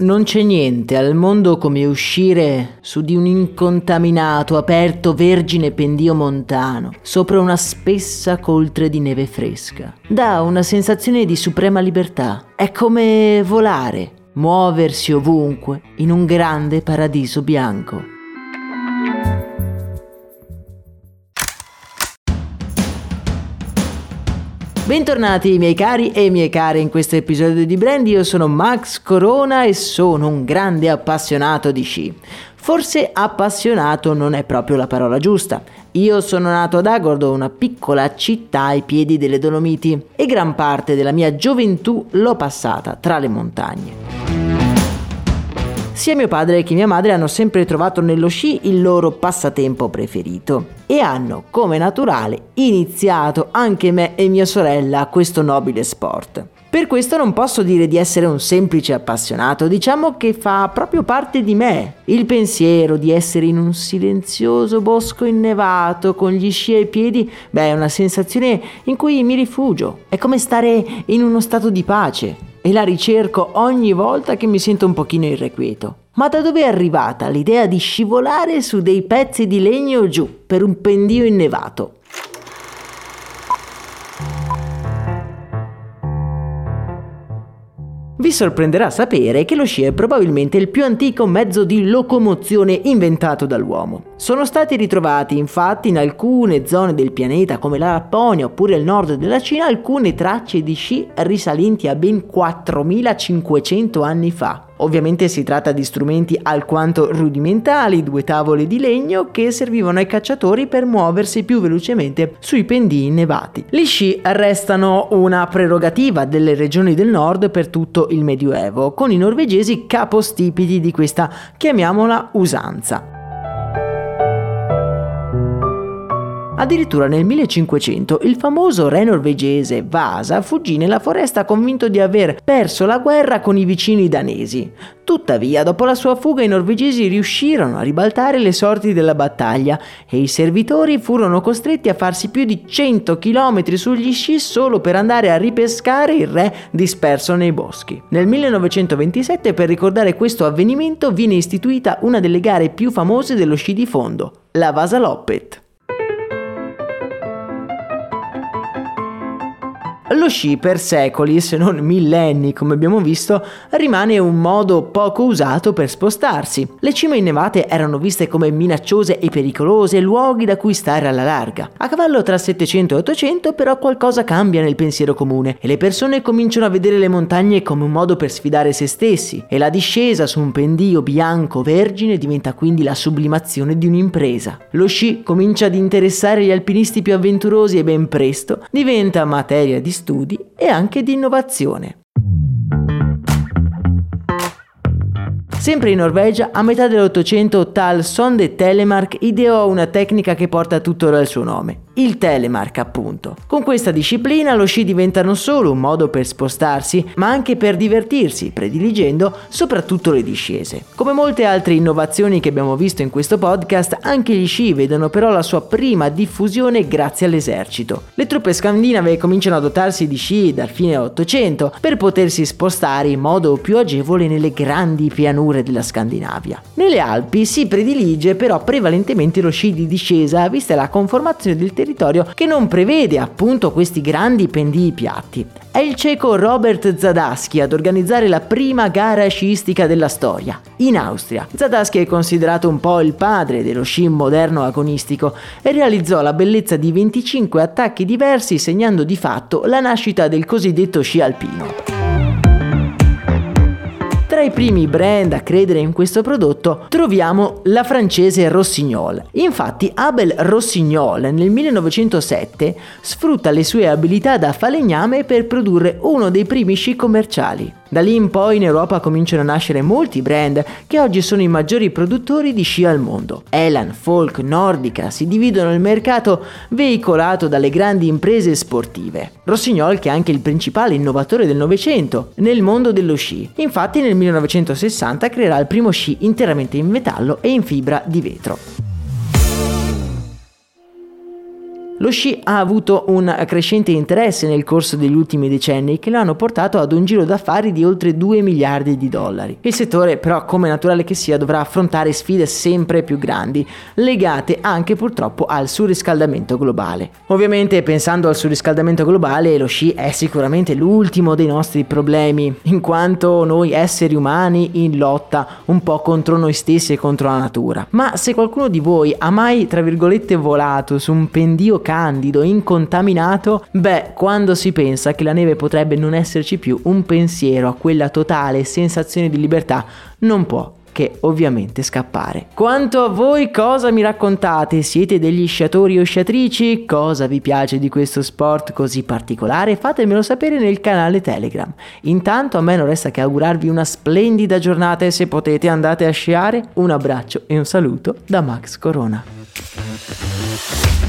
Non c'è niente al mondo come uscire su di un incontaminato, aperto, vergine pendio montano, sopra una spessa coltre di neve fresca. Dà una sensazione di suprema libertà. È come volare, muoversi ovunque, in un grande paradiso bianco. Bentornati miei cari e miei care in questo episodio di Brand, io sono Max Corona e sono un grande appassionato di sci. Forse appassionato non è proprio la parola giusta. Io sono nato ad Agordo, una piccola città ai piedi delle Dolomiti, e gran parte della mia gioventù l'ho passata tra le montagne. Sia mio padre che mia madre hanno sempre trovato nello sci il loro passatempo preferito e hanno, come naturale, iniziato anche me e mia sorella a questo nobile sport. Per questo non posso dire di essere un semplice appassionato, diciamo che fa proprio parte di me. Il pensiero di essere in un silenzioso bosco innevato con gli sci ai piedi, beh, è una sensazione in cui mi rifugio. È come stare in uno stato di pace e la ricerco ogni volta che mi sento un pochino irrequieto. Ma da dove è arrivata l'idea di scivolare su dei pezzi di legno giù per un pendio innevato? Vi sorprenderà sapere che lo sci è probabilmente il più antico mezzo di locomozione inventato dall'uomo. Sono stati ritrovati infatti in alcune zone del pianeta come la Lapponia oppure il nord della Cina alcune tracce di sci risalenti a ben 4500 anni fa. Ovviamente si tratta di strumenti alquanto rudimentali, due tavole di legno che servivano ai cacciatori per muoversi più velocemente sui pendii innevati. Gli sci restano una prerogativa delle regioni del nord per tutto il Medioevo, con i norvegesi capostipiti di questa, chiamiamola, usanza. Addirittura nel 1500 il famoso re norvegese Vasa fuggì nella foresta convinto di aver perso la guerra con i vicini danesi. Tuttavia, dopo la sua fuga i norvegesi riuscirono a ribaltare le sorti della battaglia e i servitori furono costretti a farsi più di 100 km sugli sci solo per andare a ripescare il re disperso nei boschi. Nel 1927 per ricordare questo avvenimento viene istituita una delle gare più famose dello sci di fondo, la Vasaloppet. Lo sci per secoli, se non millenni come abbiamo visto, rimane un modo poco usato per spostarsi. Le cime innevate erano viste come minacciose e pericolose, luoghi da cui stare alla larga. A cavallo tra 700 e 800 però qualcosa cambia nel pensiero comune e le persone cominciano a vedere le montagne come un modo per sfidare se stessi e la discesa su un pendio bianco vergine diventa quindi la sublimazione di un'impresa. Lo sci comincia ad interessare gli alpinisti più avventurosi e ben presto diventa materia di studi e anche di innovazione. Sempre in Norvegia, a metà dell'Ottocento, tal Sonde Telemark ideò una tecnica che porta tuttora il suo nome, il telemark appunto. Con questa disciplina lo sci diventa non solo un modo per spostarsi, ma anche per divertirsi, prediligendo soprattutto le discese. Come molte altre innovazioni che abbiamo visto in questo podcast, anche gli sci vedono però la sua prima diffusione grazie all'esercito. Le truppe scandinave cominciano a dotarsi di sci dal fine 800 per potersi spostare in modo più agevole nelle grandi pianure della Scandinavia. Nelle Alpi si predilige però prevalentemente lo sci di discesa, vista la conformazione del territorio territorio che non prevede appunto questi grandi pendii piatti. È il ceco Robert Zadaschi ad organizzare la prima gara sciistica della storia, in Austria. Zadaschi è considerato un po' il padre dello sci moderno agonistico e realizzò la bellezza di 25 attacchi diversi segnando di fatto la nascita del cosiddetto sci alpino. Tra i primi brand a credere in questo prodotto troviamo la francese Rossignol. Infatti Abel Rossignol nel 1907 sfrutta le sue abilità da falegname per produrre uno dei primi sci commerciali. Da lì in poi in Europa cominciano a nascere molti brand che oggi sono i maggiori produttori di sci al mondo. Elan, Folk, Nordica si dividono il mercato veicolato dalle grandi imprese sportive. Rossignol che è anche il principale innovatore del Novecento nel mondo dello sci. Infatti nel 1960 creerà il primo sci interamente in metallo e in fibra di vetro. Lo sci ha avuto un crescente interesse nel corso degli ultimi decenni che lo hanno portato ad un giro d'affari di oltre 2 miliardi di dollari. Il settore però, come naturale che sia, dovrà affrontare sfide sempre più grandi, legate anche purtroppo al surriscaldamento globale. Ovviamente pensando al surriscaldamento globale, lo sci è sicuramente l'ultimo dei nostri problemi, in quanto noi esseri umani in lotta un po' contro noi stessi e contro la natura. Ma se qualcuno di voi ha mai, tra virgolette, volato su un pendio candido, incontaminato, beh, quando si pensa che la neve potrebbe non esserci più, un pensiero a quella totale sensazione di libertà non può che ovviamente scappare. Quanto a voi cosa mi raccontate? Siete degli sciatori o sciatrici? Cosa vi piace di questo sport così particolare? Fatemelo sapere nel canale Telegram. Intanto a me non resta che augurarvi una splendida giornata e se potete andate a sciare. Un abbraccio e un saluto da Max Corona.